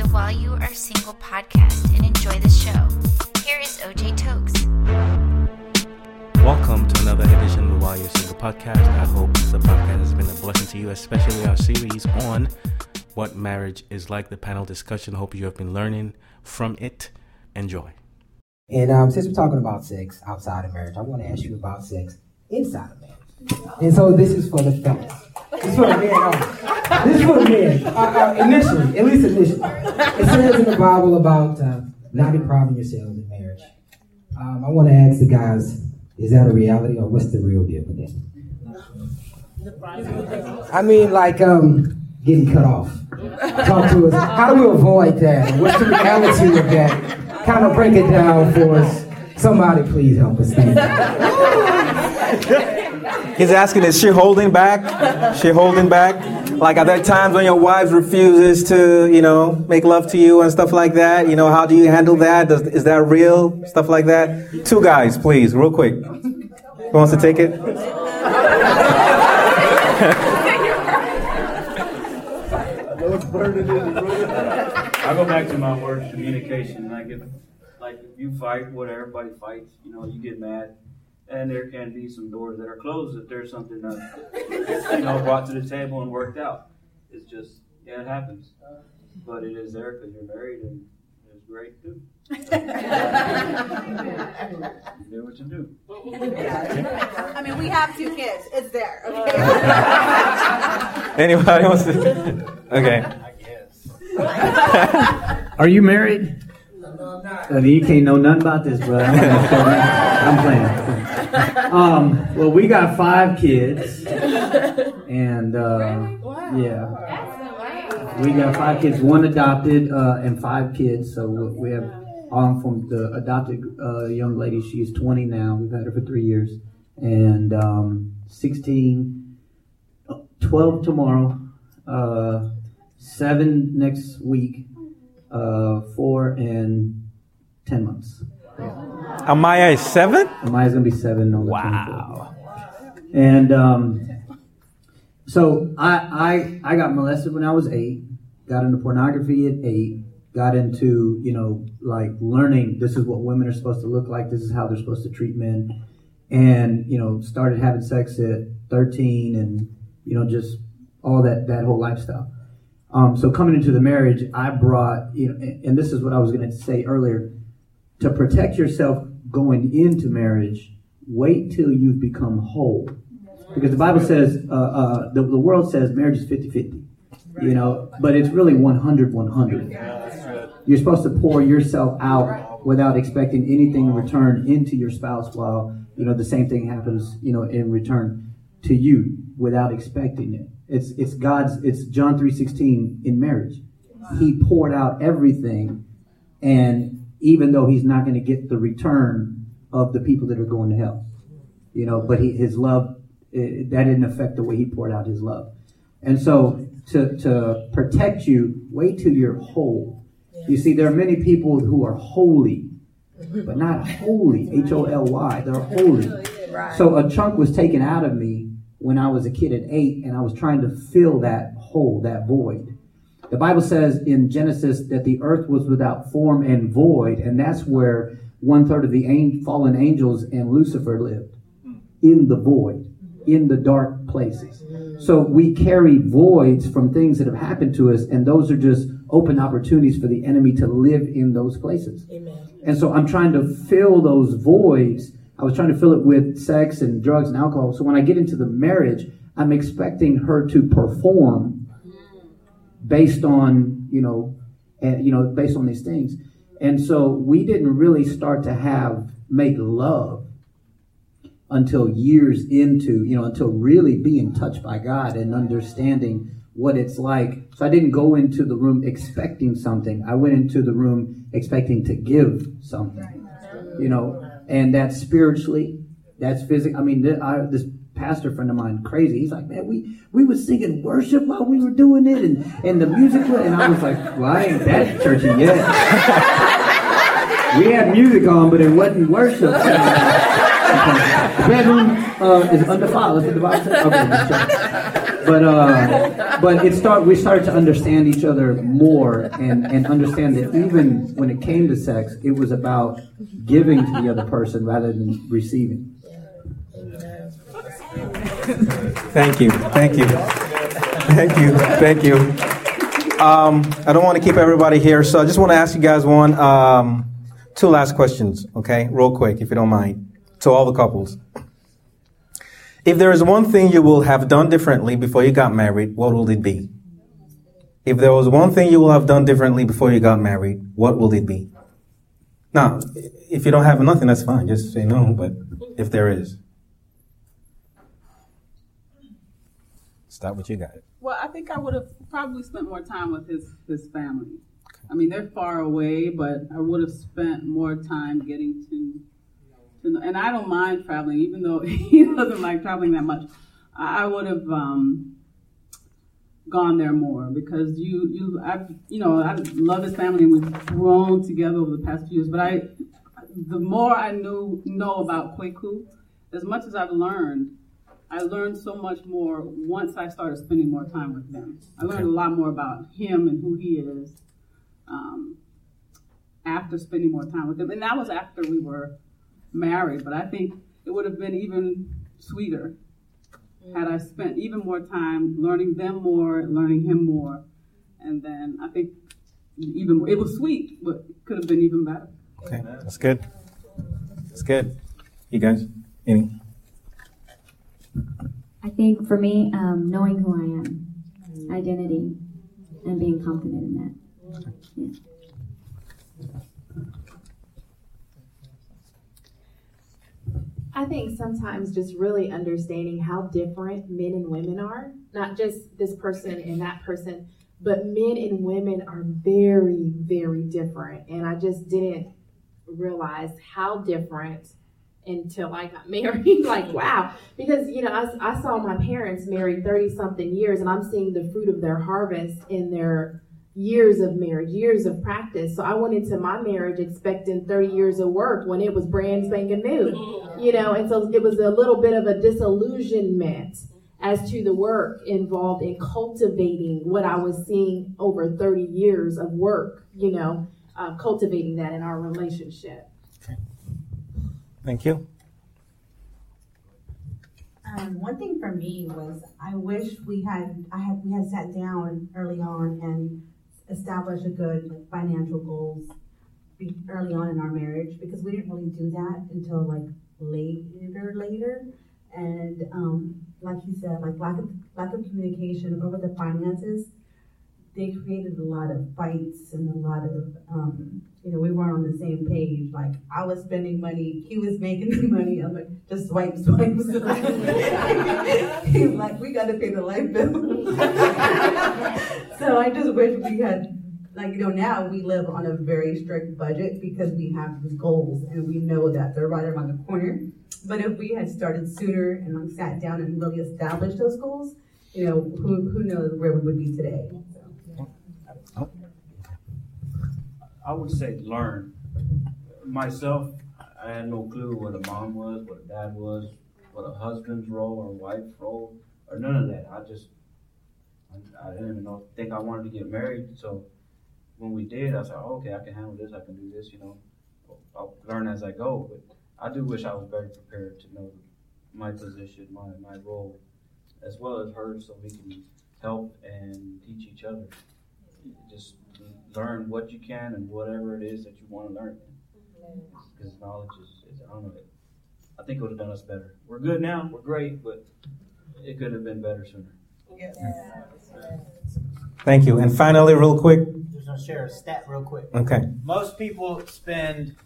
the While You Are Single podcast and enjoy the show. Here is OJ Tokes. Welcome to another edition of the While You're Single podcast. I hope the podcast has been a blessing to you, especially our series on what marriage is like, the panel discussion. Hope you have been learning from it. Enjoy. And um, since we're talking about sex outside of marriage, I want to ask you about sex inside of marriage. And so this is for the fellas. This is for the men. only. This is for the men. Uh, uh, initially, at least initially. It says in the Bible about uh, not depriving yourselves in marriage. Um, I want to ask the guys, is that a reality or what's the real deal with that? I mean, like um, getting cut off. Talk to us. How do we avoid that? What's the reality of that? Kind of break it down for us. Somebody please help us. He's asking, is she holding back? She holding back? Like are there times when your wife refuses to, you know, make love to you and stuff like that? You know, how do you handle that? Does, is that real? Stuff like that? Two guys, please, real quick. Who wants to take it? I go back to my word, communication. Like if, like if you fight, what everybody fights, you know, you get mad, and there can be some doors that are closed if there's something that you know brought to the table and worked out. It's just yeah, it happens, but it is there because you're married and it's great too. You do what you do. I mean, we have two kids. It's there. Okay. Anybody wants to? Okay. I guess. Are you married? i Uh, you can't know nothing about this, bro. I'm playing. Um, well, we got five kids, and uh, yeah, we got five kids. One adopted uh, and five kids. So we have um, from the adopted uh, young lady. She's 20 now. We've had her for three years, and um, 16, 12 tomorrow, uh, seven next week, uh, four and ten months. Amaya is seven? Amaya's gonna be seven on the Wow. 24th. And um, so I, I I got molested when I was eight. Got into pornography at eight. Got into you know like learning this is what women are supposed to look like. This is how they're supposed to treat men. And you know started having sex at thirteen, and you know just all that that whole lifestyle. Um, so coming into the marriage, I brought you know, and and this is what I was going to say earlier to protect yourself going into marriage, wait till you've become whole. Because the Bible says, uh, uh, the, the world says marriage is 50 50, you know, but it's really 100 100. You're supposed to pour yourself out without expecting anything in return into your spouse while, you know, the same thing happens, you know, in return to you without expecting it. It's, it's God's, it's John 3.16 in marriage. He poured out everything and even though he's not going to get the return of the people that are going to hell, you know, but he, his love eh, that didn't affect the way he poured out his love, and so to to protect you, wait till you're whole. You see, there are many people who are holy, but not holy. H O L Y. They're holy. So a chunk was taken out of me when I was a kid at eight, and I was trying to fill that hole, that void. The Bible says in Genesis that the earth was without form and void, and that's where one third of the fallen angels and Lucifer lived hmm. in the void, in the dark places. So we carry voids from things that have happened to us, and those are just open opportunities for the enemy to live in those places. Amen. And so I'm trying to fill those voids. I was trying to fill it with sex and drugs and alcohol. So when I get into the marriage, I'm expecting her to perform based on you know and you know based on these things. And so we didn't really start to have make love until years into you know until really being touched by god and understanding what it's like. So i didn't go into the room expecting something. I went into the room expecting to give something you know? And that's spiritually that's physical i mean I, this pastor friend of mine crazy. He's like, man, we we were singing worship while we were doing it, and and the music, was, and I was like, well, I ain't that churchy yet. we had music on, but it wasn't worship. the bedroom uh, is undefiled. That's the Bible says. Okay, but uh, but it start we started to understand each other more and and understand that even when it came to sex, it was about giving to the other person rather than receiving. Thank you. Thank you. Thank you. Thank you. Um, I don't want to keep everybody here, so I just want to ask you guys one, um, two last questions, okay? Real quick, if you don't mind, to all the couples. If there is one thing you will have done differently before you got married, what will it be? If there was one thing you will have done differently before you got married, what will it be? Now, if you don't have nothing, that's fine. Just say no, but if there is. Start with you guys. Well, I think I would have probably spent more time with his his family. I mean, they're far away, but I would have spent more time getting to to know. And I don't mind traveling, even though he doesn't like traveling that much. I would have um, gone there more because you you I you know I love his family and we've grown together over the past few years. But I the more I knew know about Kwaku, as much as I've learned I learned so much more once I started spending more time with them. I learned a lot more about him and who he is um, after spending more time with them. And that was after we were married, but I think it would have been even sweeter had I spent even more time learning them more, learning him more. And then I think even more, it was sweet, but it could have been even better. Okay, that's good. That's good. You guys, any? I think for me, um, knowing who I am, identity, and being confident in that. Yeah. I think sometimes just really understanding how different men and women are, not just this person and that person, but men and women are very, very different. And I just didn't realize how different until I got married. like, wow. Because, you know, I, I saw my parents married 30 something years and I'm seeing the fruit of their harvest in their years of marriage, years of practice. So I went into my marriage expecting 30 years of work when it was brand spanking new, you know, and so it was a little bit of a disillusionment as to the work involved in cultivating what I was seeing over 30 years of work, you know, uh, cultivating that in our relationship. Thank you. Um, one thing for me was I wish we had I had we had sat down early on and established a good financial goals early on in our marriage because we didn't really do that until like later later and um, like you said like lack of lack of communication over the finances they created a lot of fights and a lot of um, you know, we weren't on the same page. Like I was spending money, he was making the money. I'm like, just swipe, swipe, swipe. He's like, we got to pay the light bill. so I just wish we had, like, you know, now we live on a very strict budget because we have these goals and we know that they're right around the corner. But if we had started sooner and like sat down and really established those goals, you know, who, who knows where we would be today. Oh. I would say learn. Myself, I had no clue what a mom was, what a dad was, what a husband's role or wife's role, or none of that. I just, I, didn't even know, think I wanted to get married. So when we did, I said, oh, okay, I can handle this, I can do this, you know. I'll learn as I go. But I do wish I was better prepared to know my position, my, my role, as well as hers, so we can help and teach each other. Just learn what you can and whatever it is that you want to learn. Because knowledge is, is, I don't know, I think it would have done us better. We're good now, we're great, but it could have been better sooner. Thank you. And finally, real quick. Just want to share a stat real quick. Okay. Most people spend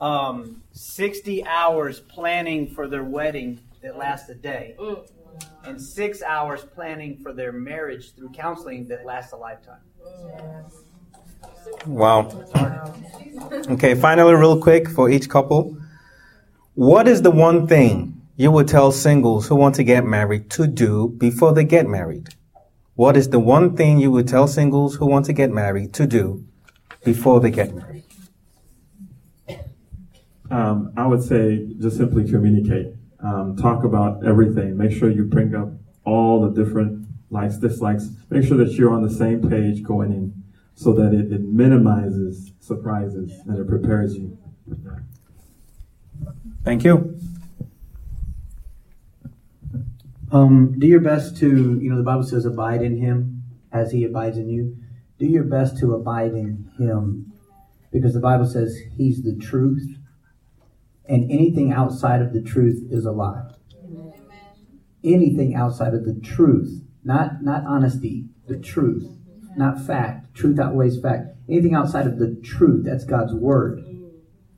um, 60 hours planning for their wedding that lasts a day, and six hours planning for their marriage through counseling that lasts a lifetime. Wow. Okay, finally, real quick for each couple. What is the one thing you would tell singles who want to get married to do before they get married? What is the one thing you would tell singles who want to get married to do before they get married? Um, I would say just simply communicate. Um, talk about everything. Make sure you bring up all the different likes, dislikes. Make sure that you're on the same page going in so that it, it minimizes surprises and it prepares you. Thank you. Um, do your best to, you know, the Bible says, abide in him as he abides in you. Do your best to abide in him because the Bible says he's the truth and anything outside of the truth is a lie. Anything outside of the truth, not, not honesty, the truth, not fact. Truth outweighs fact. Anything outside of the truth, that's God's word,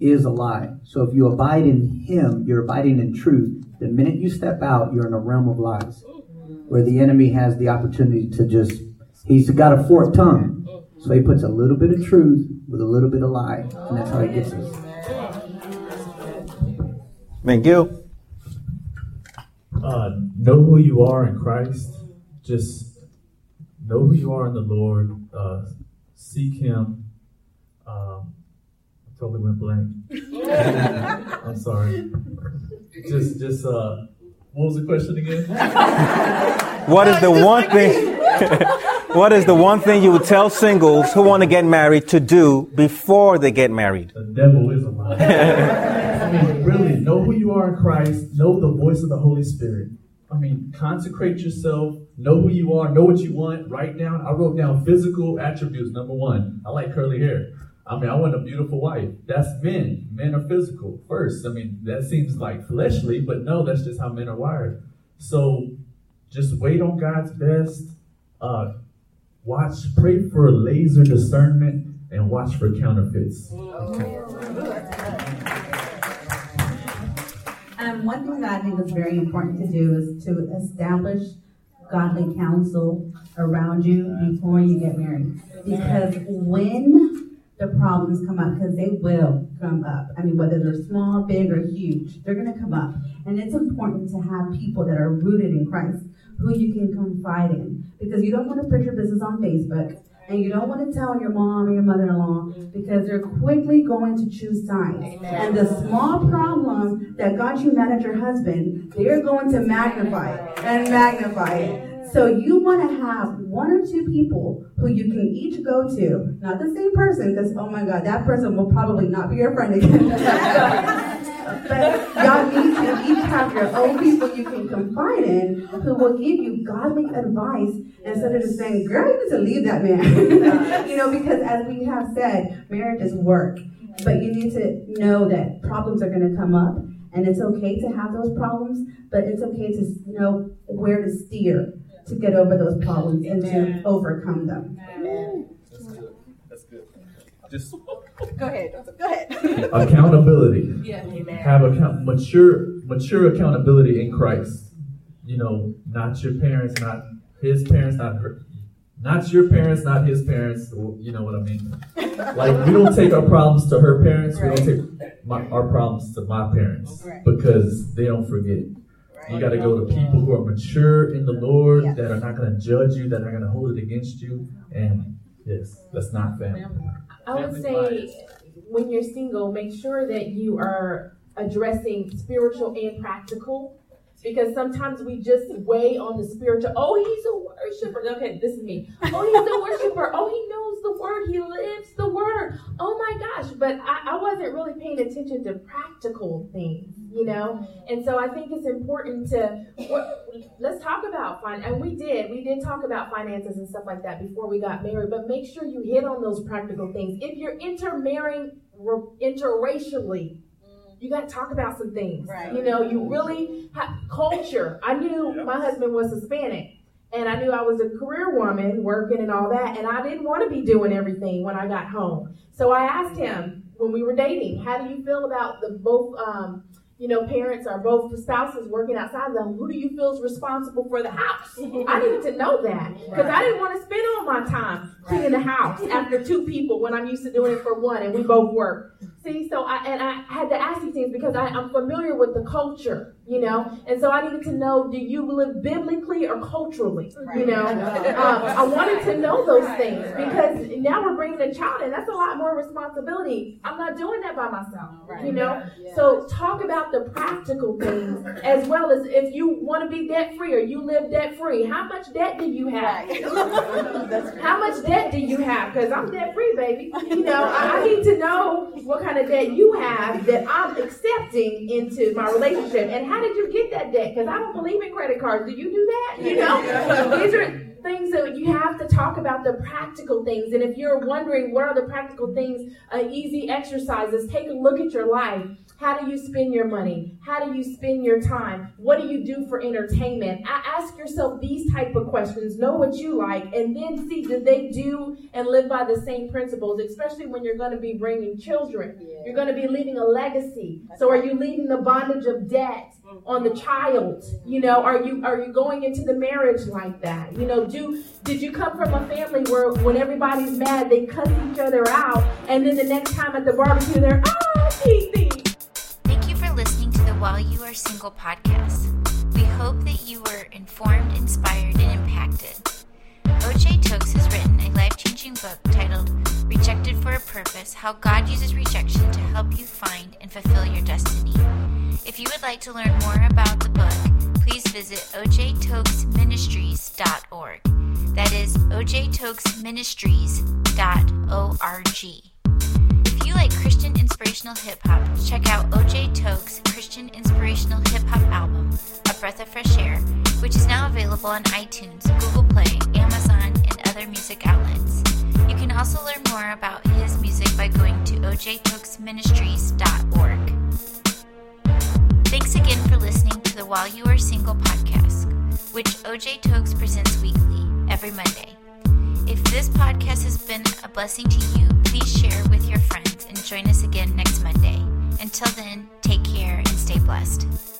is a lie. So if you abide in him, you're abiding in truth the minute you step out, you're in a realm of lies where the enemy has the opportunity to just, he's got a forked tongue. So he puts a little bit of truth with a little bit of lie, and that's how he gets us. Thank you. Uh, know who you are in Christ. Just know who you are in the Lord. Uh, seek Him. Um, I totally went blank. I'm sorry just just uh what was the question again? what is the one thing what is the one thing you would tell singles who want to get married to do before they get married? The devil is a lie. I mean, really, know who you are in Christ, know the voice of the Holy Spirit. I mean, consecrate yourself, know who you are, know what you want, write down. I wrote down physical attributes, number one. I like curly hair. I mean, I want a beautiful wife. That's men. Men are physical first. I mean, that seems like fleshly, but no, that's just how men are wired. So just wait on God's best. Uh, watch, pray for laser discernment, and watch for counterfeits. Okay. Um, one thing that I think is very important to do is to establish godly counsel around you before you get married. Because when the problems come up because they will come up. I mean, whether they're small, big, or huge, they're going to come up. And it's important to have people that are rooted in Christ who you can confide in because you don't want to put your business on Facebook and you don't want to tell your mom or your mother-in-law because they're quickly going to choose sides. Amen. And the small problem that got you mad at your husband, they're going to magnify it and magnify it. So you want to have one or two people who you can each go to, not the same person, because oh my God, that person will probably not be your friend again. but y'all need to each have your own people you can confide in who will give you godly advice instead of just saying, girl, you need to leave that man. you know, because as we have said, marriage is work. But you need to know that problems are going to come up and it's okay to have those problems, but it's okay to know where to steer to get over those problems and to overcome them. That's good. That's good. Just go ahead. Go ahead. accountability. Yeah. Amen. Have account mature mature accountability in Christ. You know, not your parents, not his parents, not her, not your parents, not his parents. You know what I mean? Like we don't take our problems to her parents. Right. We don't take my, our problems to my parents right. because they don't forget. You got to go to people who are mature in the Lord, that are not going to judge you, that are not going to hold it against you. And yes, that's not family. I would say when you're single, make sure that you are addressing spiritual and practical because sometimes we just weigh on the spiritual. Oh, he's a worshiper. Okay, this is me. Oh, he's a worshiper. Oh, he knows the word. He lives the word. Oh my gosh. But I, I wasn't really paying attention to practical things, you know? And so I think it's important to, let's talk about fun. And we did. We did talk about finances and stuff like that before we got married. But make sure you hit on those practical things. If you're intermarrying interracially, you got to talk about some things. Right. You know, you really have culture. I knew my husband was Hispanic. And I knew I was a career woman working and all that, and I didn't want to be doing everything when I got home. So I asked him when we were dating, "How do you feel about the both, um, you know, parents or both spouses working outside of them? Who do you feel is responsible for the house?" I needed to know that because I didn't want to spend all my time cleaning the house after two people when I'm used to doing it for one, and we both work. See, so I and I had to ask these things because I, I'm familiar with the culture, you know, and so I needed to know: Do you live biblically or culturally? You know, um, I wanted to know those things because now we're bringing a child in. That's a lot more responsibility. I'm not doing that by myself, you know. So talk about the practical things as well as if you want to be debt free or you live debt free. How much debt do you have? How much debt do you have? Because I'm debt free, baby. You know, I, I need to know what kind of debt you have that I'm accepting into my relationship. And how did you get that debt? Because I don't believe in credit cards. Do you do that? You know, these are things that you have to talk about the practical things. And if you're wondering what are the practical things, uh, easy exercises, take a look at your life. How do you spend your money? How do you spend your time? What do you do for entertainment? I ask yourself these type of questions. Know what you like, and then see do they do and live by the same principles. Especially when you're going to be bringing children, yeah. you're going to be leaving a legacy. So, are you leaving the bondage of debt on the child? You know, are you are you going into the marriage like that? You know, do did you come from a family where when everybody's mad they cuss each other out, and then the next time at the barbecue they're ah, oh, listening to the While You Are Single podcast. We hope that you were informed, inspired, and impacted. OJ Tokes has written a life changing book titled Rejected for a Purpose How God Uses Rejection to Help You Find and Fulfill Your Destiny. If you would like to learn more about the book, please visit ojtokesministries.org. That is ojtokesministries.org Christian inspirational hip hop, check out OJ Toke's Christian inspirational hip hop album, A Breath of Fresh Air, which is now available on iTunes, Google Play, Amazon, and other music outlets. You can also learn more about his music by going to ojtokesministries.org. Thanks again for listening to the While You Are Single podcast, which OJ Tokes presents weekly, every Monday. If this podcast has been a blessing to you, please share with your friends and join us again next Monday. Until then, take care and stay blessed.